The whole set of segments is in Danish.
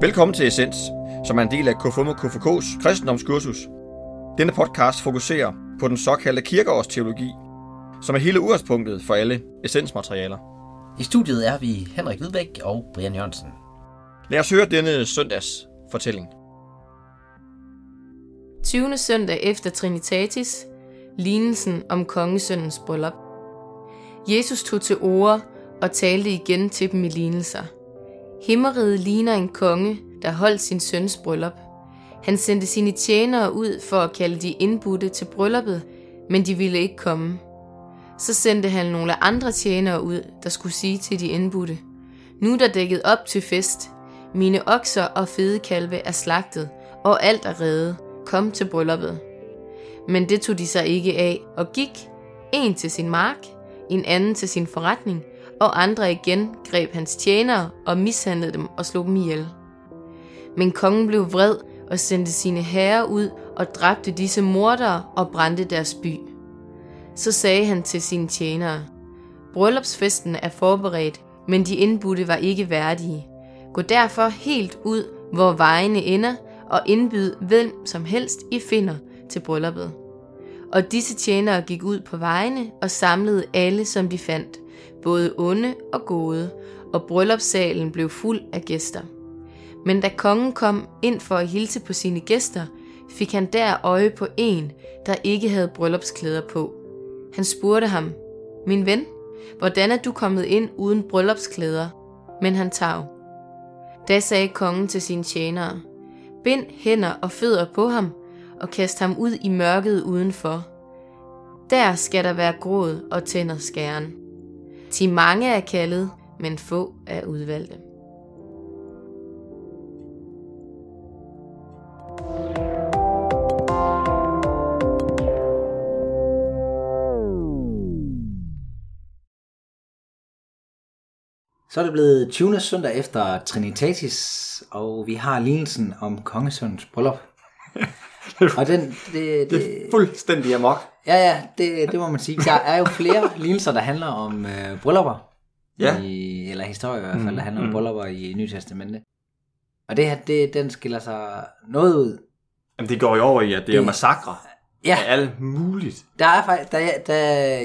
Velkommen til Essens, som er en del af KFUM og KFK's kristendomskursus. Denne podcast fokuserer på den såkaldte kirkeårsteologi, som er hele udgangspunktet for alle essensmaterialer. I studiet er vi Henrik Hvidbæk og Brian Jørgensen. Lad os høre denne søndags fortælling. 20. søndag efter Trinitatis, lignelsen om kongesøndens bryllup. Jesus tog til orde og talte igen til dem i lignelser. Himmeriget ligner en konge, der holdt sin søns bryllup. Han sendte sine tjenere ud for at kalde de indbudte til brylluppet, men de ville ikke komme. Så sendte han nogle andre tjenere ud, der skulle sige til de indbudte, Nu er der dækket op til fest. Mine okser og fede kalve er slagtet, og alt er reddet. Kom til brylluppet. Men det tog de sig ikke af, og gik, en til sin mark, en anden til sin forretning, og andre igen greb hans tjenere og mishandlede dem og slog dem ihjel. Men kongen blev vred og sendte sine herrer ud og dræbte disse mordere og brændte deres by. Så sagde han til sine tjenere, Bryllupsfesten er forberedt, men de indbudte var ikke værdige. Gå derfor helt ud, hvor vejene ender, og indbyd hvem som helst I finder til brylluppet. Og disse tjenere gik ud på vejene og samlede alle, som de fandt, både onde og gode, og bryllupssalen blev fuld af gæster. Men da kongen kom ind for at hilse på sine gæster, fik han der øje på en, der ikke havde bryllupsklæder på. Han spurgte ham, Min ven, hvordan er du kommet ind uden bryllupsklæder? Men han tav. Da sagde kongen til sine tjenere, Bind hænder og fødder på ham, og kast ham ud i mørket udenfor. Der skal der være gråd og tænder skæren. Til mange er kaldet, men få er udvalgte. Så er det blevet 20. søndag efter Trinitatis, og vi har lignelsen om kongesøndens bryllup. Og den, det, det, Det er fuldstændig amok. ja, ja, det, det må man sige. Der er jo flere lignelser, der handler om øh, bryllupper. Ja. I, eller historier i hvert fald, der handler om bryllupper i Nye Testamente. Og det her, det, den skiller sig noget ud. Jamen, det går jo over i, at det er Det- massakre Ja, af alt muligt. der er faktisk, da, da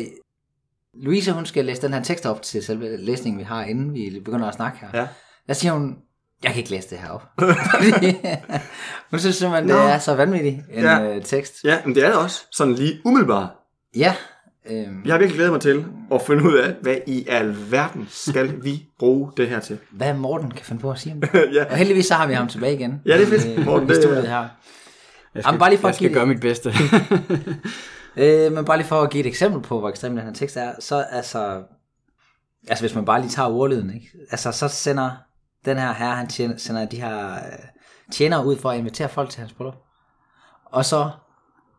Louise, hun skal læse den her tekst op til selve læsningen, vi har, inden vi begynder at snakke her. Ja. Der siger hun, jeg kan ikke læse det her op. Hun synes simpelthen, det Nå. er så vanvittigt en Ja. ja. tekst. Ja, men det er det også. Sådan lige umiddelbart. Ja. Øhm, Jeg har virkelig glædet mig til at finde ud af, hvad i alverden skal vi bruge det her til. hvad Morten kan finde på at sige om det. ja. Og heldigvis så har vi ham tilbage igen. Ja, det er fedt, Øh, Morten, det er- studiet her. Jeg Jamen, bare lige for jeg at skal give- gøre mit bedste. Øh, men bare lige for at give et eksempel på, hvor ekstrem den her tekst er, så altså, altså hvis man bare lige tager ordlyden, ikke? Altså så sender den her herre, han tjener, sender de her øh, tjenere ud for at invitere folk til hans bryllup. Og så,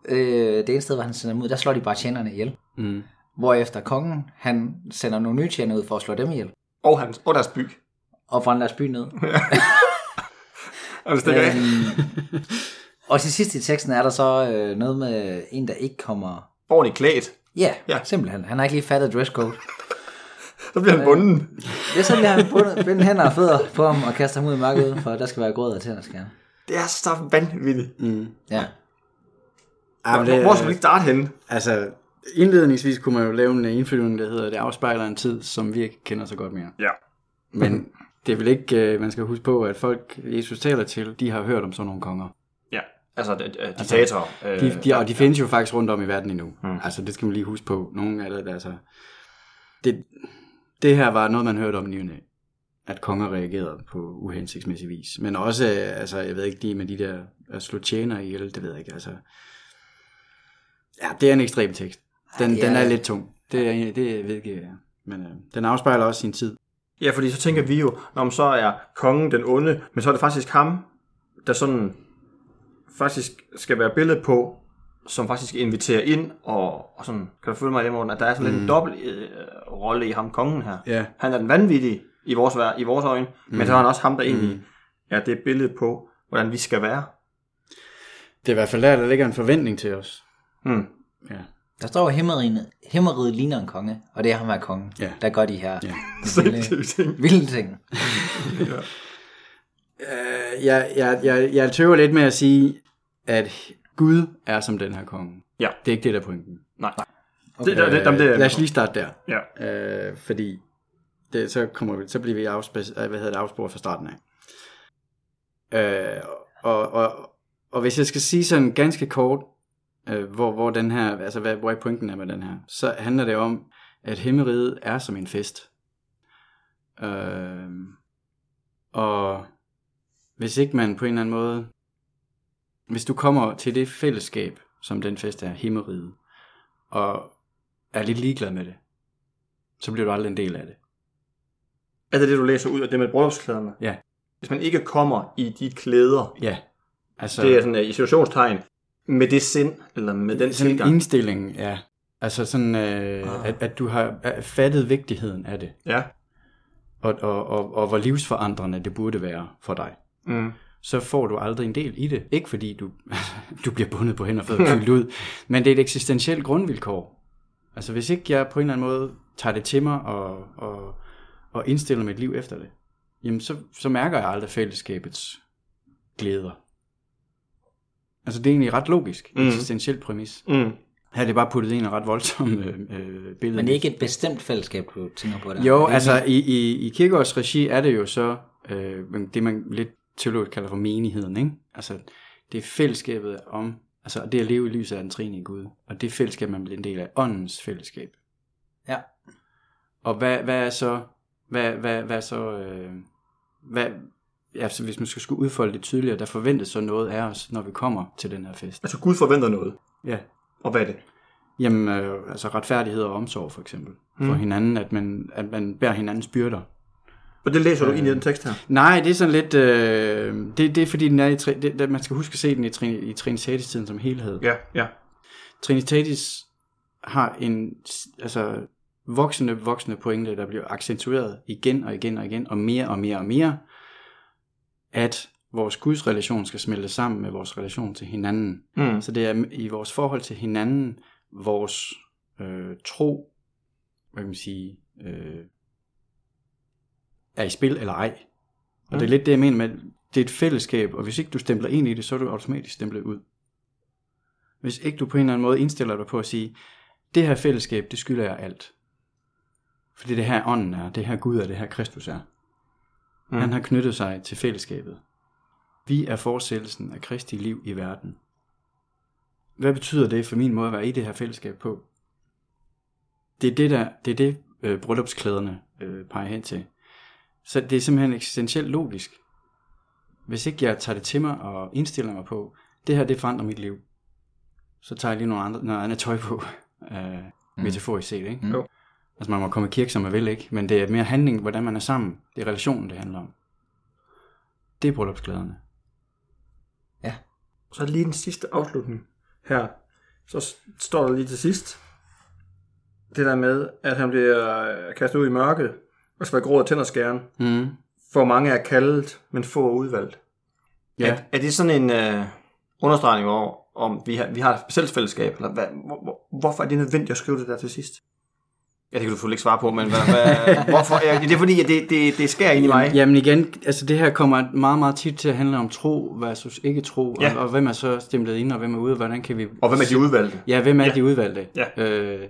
øh, det ene sted, hvor han sender dem ud, der slår de bare tjenerne ihjel. mm. Hvorefter kongen, han sender nogle nye tjenere ud for at slå dem ihjel. Og, hans, og deres by. Og brænde deres by ned. Og det. Øhm, og til sidst i teksten er der så øh, noget med en, der ikke kommer... Ordentligt klædt. Ja, Ja. ja, simpelthen. Han har ikke lige fattet dresscode. Så bliver han bunden. Det er sådan, jeg har bundet, bundet hænder og fødder på ham og kaster ham ud i mørket, for der skal være grød og tænder skærne. Det er så vanvittigt. Mm. Ja. Ja, men Hvor, det, hvor skal vi starte henne? Altså, indledningsvis kunne man jo lave en indflyvning, der hedder, det afspejler en tid, som vi ikke kender så godt mere. Ja. Men det er vel ikke, øh, man skal huske på, at folk, Jesus taler til, de har hørt om sådan nogle konger. Ja, altså de, de, diktatorer. De, de, og de findes jo faktisk rundt om i verden endnu. Mm. Altså, det skal man lige huske på. Nogle af det, altså... Det, det her var noget, man hørte om nyerne at konger reagerede på uhensigtsmæssig vis. Men også, øh, altså, jeg ved ikke lige med de der at slå tjener ihjel, det ved jeg ikke, altså. Ja, det er en ekstrem tekst. Den, er- den er lidt tung. Det, er, det ved jeg, men øh, den afspejler også sin tid. Ja, fordi så tænker vi jo, når man så er kongen den onde, men så er det faktisk ham, der sådan faktisk skal være billede på, som faktisk inviterer ind, og, og sådan, kan du følge mig i det, Morten, at der er sådan lidt en dobbelt øh, rolle i ham, kongen her. Ja. Han er den vanvittige i vores, vær- i vores øjne, mm. men så er han også ham, der egentlig er det billede på, hvordan vi skal være. Det er i hvert fald der, der ligger en forventning til os. Mm. Ja. Der står jo, himmeriget, ligner en konge, og det er ham her kongen, Ja. der gør de her Ja. Sindssyge ting. vilde ting. Øh, jeg, jeg, jeg, jeg tøver lidt med at sige, at Gud er som den her konge. Ja. Det er ikke det, der er pointen. Nej. Okay. Det, det, det, det, det, Lad os lige starte der. Ja. Øh, fordi det, så, kommer vi, så bliver vi afspes, øh, hvad hedder det, afsporet fra starten af. Øh, og, og, og hvis jeg skal sige sådan ganske kort, øh, hvor, hvor, den her, altså hvad, hvor er pointen er med den her, så handler det om, at himmeriget er som en fest. Øh, og hvis ikke man på en eller anden måde, hvis du kommer til det fællesskab, som den fest er, himmeriget, og er lidt ligeglad med det, så bliver du aldrig en del af det. Er det det, du læser ud af det med bryllupsklæderne? Ja. Hvis man ikke kommer i de klæder, Ja, altså det er sådan uh, i situationstegn, med det sind, eller med den sådan en tilgang. indstilling, ja. Altså sådan, øh, Ah. at, at du har øh, fattet vigtigheden af det, Ja. og, og, og, og hvor livsforandrende det burde være for dig. Mm. Så får du aldrig en del i det. Ikke fordi du, du bliver bundet på hænder og fødder fyldt ud, men det er et eksistentielt grundvilkår. Altså hvis ikke jeg på en eller anden måde tager det til mig og, og, og indstiller mit liv efter det, jamen så, så mærker jeg aldrig fællesskabets glæder. Altså det er egentlig ret logisk, Mm. eksistentielt præmis. Mm. Her er det bare puttet ind i en ret voldsom øh, øh, billede. Men det er ikke et bestemt fællesskab, du tænker på der. Jo, altså i, i, i kirkeårs regi er det jo så øh, det, man lidt teologisk kalder for menigheden. Ikke? Altså det er fællesskabet om, altså det at leve i lyset af den trine Gud, og det fællesskab, man bliver en del af, åndens fællesskab. Ja. Og hvad, hvad er så, hvad, hvad, hvad er så, øh, hvad, altså hvis man skal skulle udfolde det tydeligere, der forventes så noget af os, når vi kommer til den her fest. Altså Gud forventer noget. Ja. Og hvad er det? Jamen, øh, altså retfærdighed og omsorg for eksempel, for Mm. hinanden, at man, at man bærer hinandens byrder. Og det læser du ind i den tekst her. Nej, det er sådan lidt... Øh, det, det er fordi, den er i, det, man skal huske at se den i, trin, i Trinitatis-tiden som helhed. Ja, ja. Trinitatis har en altså, voksende, voksende pointe, der bliver accentueret igen og igen og igen, og mere og mere og mere, at vores Guds relation skal smelte sammen med vores relation til hinanden. Mm. Så det er i vores forhold til hinanden, vores øh, tro, hvad kan man sige, øh, er i spil eller ej. Og det er lidt det, jeg mener med, det er et fællesskab, og hvis ikke du stempler ind i det, så er du automatisk stemplet ud. Hvis ikke du på en eller anden måde indstiller dig på at sige, det her fællesskab, det skylder jeg alt. For det er her ånden er, det her Gud er, det her Kristus er. Mm. Han har knyttet sig til fællesskabet. Vi er fortsættelsen af Kristi liv i verden. Hvad betyder det for min måde at være i det her fællesskab på? Det er det, der, det, er det øh, bryllupsklæderne øh, peger hen til. Så det er simpelthen eksistentielt logisk. Hvis ikke jeg tager det til mig og indstiller mig på, det her det forandrer mit liv, så tager jeg lige nogle andre, noget andet tøj på, øh, metaforisk set. Ikke? Mm. Jo. Altså man må komme i kirke, som man vil, ikke? men det er mere handling, hvordan man er sammen. Det er relationen, det handler om. Det er bryllupsklæderne. Så er det lige den sidste afslutning her. Så står der lige til sidst, det der med, at han bliver kastet ud i mørket, og skal være grå og tænderskæren. Mm. For mange er kaldet, men få er udvalgt. Ja. Er, er det sådan en øh, understregning over, om vi har, vi har et specielt fællesskab, eller hvad, hvor, hvor, hvorfor er det nødvendigt at skrive det der til sidst? Ja, det kan du selvfølgelig ikke svare på, men hvad, hvad, hvorfor? Ja, det er fordi, at det, det, det skærer ind i mig. Jamen igen, altså det her kommer meget, meget tit til at handle om tro versus ikke tro, Ja. og, og hvem er så stemplet ind, og hvem er ude, og hvordan kan vi... Og hvem er de udvalgte? Ja, hvem er ja. de udvalgte? Ja. Øh,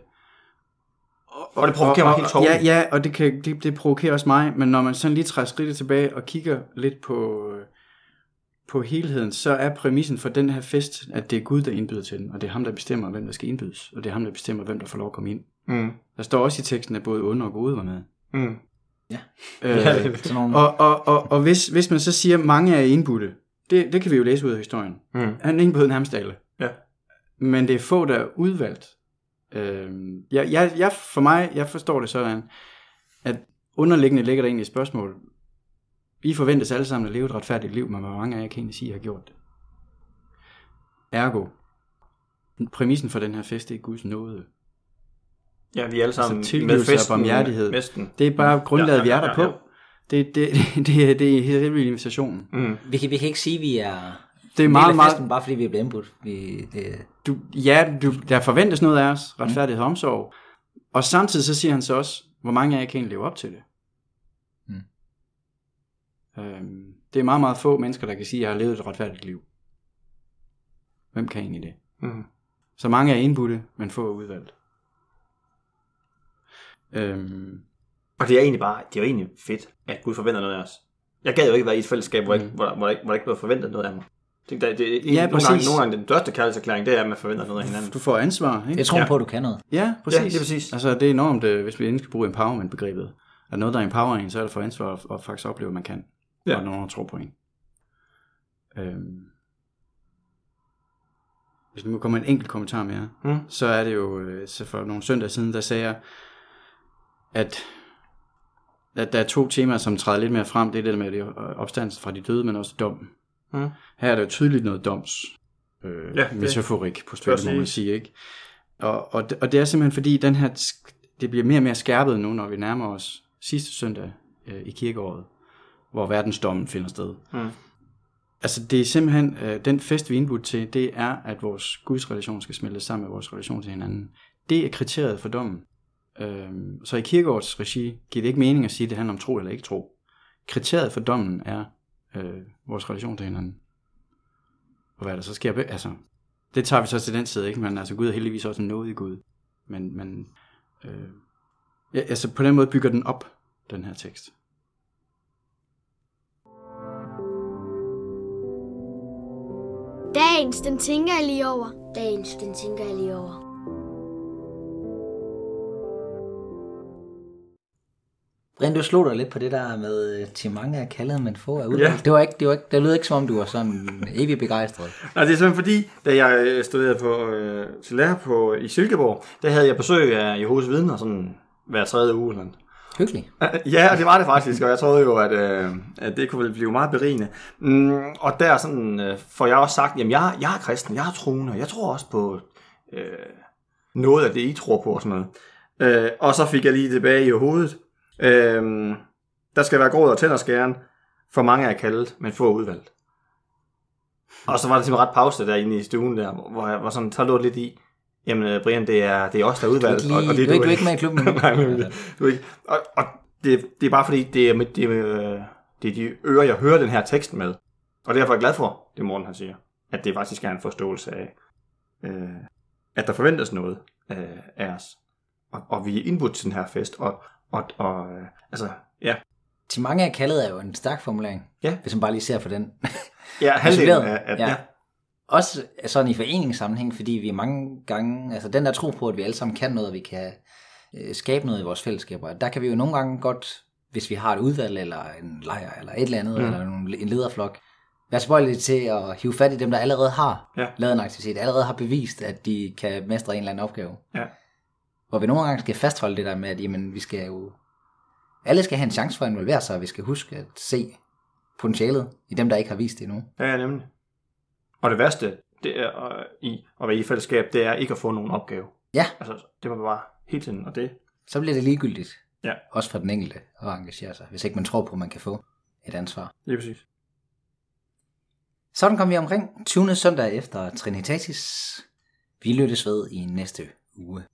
Og det provokerer mig helt og, ja, tårligt. ja, og det, kan, det, det provokerer også mig, men når man sådan lige træder skridtet tilbage og kigger lidt på, øh, på helheden, så er præmissen for den her fest, at det er Gud, der indbyder til den, og det er ham, der bestemmer, hvem der skal indbydes, og det er ham, der bestemmer, hvem der får lov at komme ind. Mm. Der står også i teksten, at både onde og gode var med. Mm. Øh, Ja, det, Sådan nogle, og og, og, og hvis, hvis man så siger, at mange er indbudte, det, det kan vi jo læse ud af historien. mm. Han indbød nærmest alle. Ja. Men det er få, der er udvalgt. Øh, jeg, jeg, jeg, for mig, jeg forstår det sådan, at underliggende ligger der egentlig et spørgsmål. Vi forventes alle sammen at leve et retfærdigt liv, men hvor mange af jer kan egentlig sige, at har gjort det? Ergo, præmissen for den her fest, det er Guds nåde. Ja, vi er alle sammen Altså, tilgivelse og barmhjertighed. Med festen. Det er bare grundlaget, Ja, vi ja, er der ja, på. ja. Det, det, det, er, det er hele invitationen. Mm. vi, kan, vi kan ikke sige, at vi er Det er meget, meget, festen, bare fordi vi er blevet indbudt. Vi, det, du, ja, du, der forventes noget af os, retfærdighed og omsorg. Og samtidig så siger han så også, hvor mange af jer kan egentlig leve op til det. Mm. Øhm, Det er meget, meget få mennesker, der kan sige, at jeg har levet et retfærdigt liv. Hvem kan egentlig det? Mm. Så mange er indbudte, men få er udvalgt. Øhm, Og det er egentlig bare, det er jo egentlig fedt, at Gud forventer noget af os. Jeg gad jo ikke være i et fællesskab, hvor, mm. ikke, hvor, hvor, der, ikke, hvor der ikke blev forventet noget af mig. Det, det, det, Ja, nogle, præcis. gange, nogle gange den største kærlighedserklæring, det er, at man forventer noget af hinanden. du får ansvar, ikke? Jeg tror Ja. på, at du kan noget. Ja, præcis. Ja, lige præcis. Altså, det er enormt, øh, hvis vi endelig skal bruge empowerment-begrebet. At noget, der empower en, så er det for ansvar at, at faktisk opleve, at man kan. Ja. Og nogen tror på en. Øhm. Hvis vi nu kommer en enkelt kommentar mere, Mm. så er det jo, øh, så for nogle søndage siden, der sagde jeg, at, at der er to temaer, som træder lidt mere frem. Det er det der med det opstandelse fra de døde, men også dom. Mm. Her er der jo tydeligt noget doms øh, Ja, metaforik på spil, må man sige. Ikke? Og, og, det, og det er simpelthen fordi, den her, det bliver mere og mere skærpet nu, når vi nærmer os sidste søndag øh, i kirkeåret, hvor verdensdommen finder sted. Mm. Altså det er simpelthen, øh, den fest vi indbudt til, det er, at vores Guds relation skal smeltes sammen med vores relation til hinanden. Det er kriteriet for dommen. Øhm, så i kirkeårets regi giver det ikke mening at sige, at det handler om tro eller ikke tro. Kriteriet for dommen er øh, vores relation til hinanden. Og hvad der så sker, altså, det tager vi så til den side, ikke? Men altså Gud er heldigvis også en nådig Gud. Men, men øh, ja, altså på den måde bygger den op, den her tekst. Dagens, den tænker jeg lige over. Dagens, den tænker jeg lige over. Brian, du slog dig lidt på det der med, øh, til mange er kaldet, men få er udvalgt. Ja. Det, var ikke, det, var ikke, det lød ikke som om, du var sådan evig begejstret. Nej, det er simpelthen fordi, da jeg øh, studerede på, øh, til lærer på, i Silkeborg, der havde jeg besøg af Jehovas vidner sådan hver tredje uge. Eller. Hyggeligt. Ja, og det var det faktisk, og jeg troede jo, at, øh, at det kunne blive meget berigende. Mm, og der sådan, øh, får jeg også sagt, jamen jeg, jeg er kristen, jeg er troende, og jeg tror også på øh, noget af det, I tror på og sådan noget. Øh, og så fik jeg lige tilbage i hovedet. Øh, der skal være gråd og tænderskæren, for mange er kaldet, men få er udvalgt. Og så var det simpelthen ret pause derinde i stuen der, hvor jeg var sådan, så lå det lidt i, jamen øh, Brian, det er, det er os, der er Du er udvalgt. ikke, lige, og, og det du, er ikke, du er ikke med i klubben. Nej, men, du er ikke. Og, og det, det er bare fordi, det er, det, er, med- det er de ører, jeg hører den her tekst med. Og derfor er jeg glad for, det Morten han siger, at det faktisk er en forståelse af, øh, at der forventes noget øh, af os. Og, og vi er indbudt til den her fest. Og, og, og øh, altså, ja, Til mange er kaldet er jo en stærk formulering. Ja. Hvis man bare lige ser på den. ja halvdelen af, af Ja. ja. Også sådan i foreningssammenhæng, fordi vi mange gange, altså den der tro på, at vi alle sammen kan noget, og vi kan øh, skabe noget i vores fællesskaber, der kan vi jo nogle gange godt, hvis vi har et udvalg, eller en lejr, eller et eller andet, mm. eller en- lederflok, være spøjlige til at hive fat i dem, der allerede har Ja. lavet en aktivitet, allerede har bevist, at de kan mestre en eller anden opgave. Ja. Hvor vi nogle gange skal fastholde det der med, at jamen, vi skal jo, alle skal have en chance for at involvere sig, og vi skal huske at se potentialet i dem, der ikke har vist det endnu. ja, ja, nemlig. Og det værste, det er øh, i at være i fællesskab, det er ikke at få nogen opgave. Ja. Altså, det var bare hele tiden, og det, så bliver det ligegyldigt. Ja. Også for den enkelte at engagere sig, hvis ikke man tror på, at man kan få et ansvar. lige præcis. Sådan kom vi omkring 20. søndag efter Trinitatis. Vi lyttes ved i næste uge.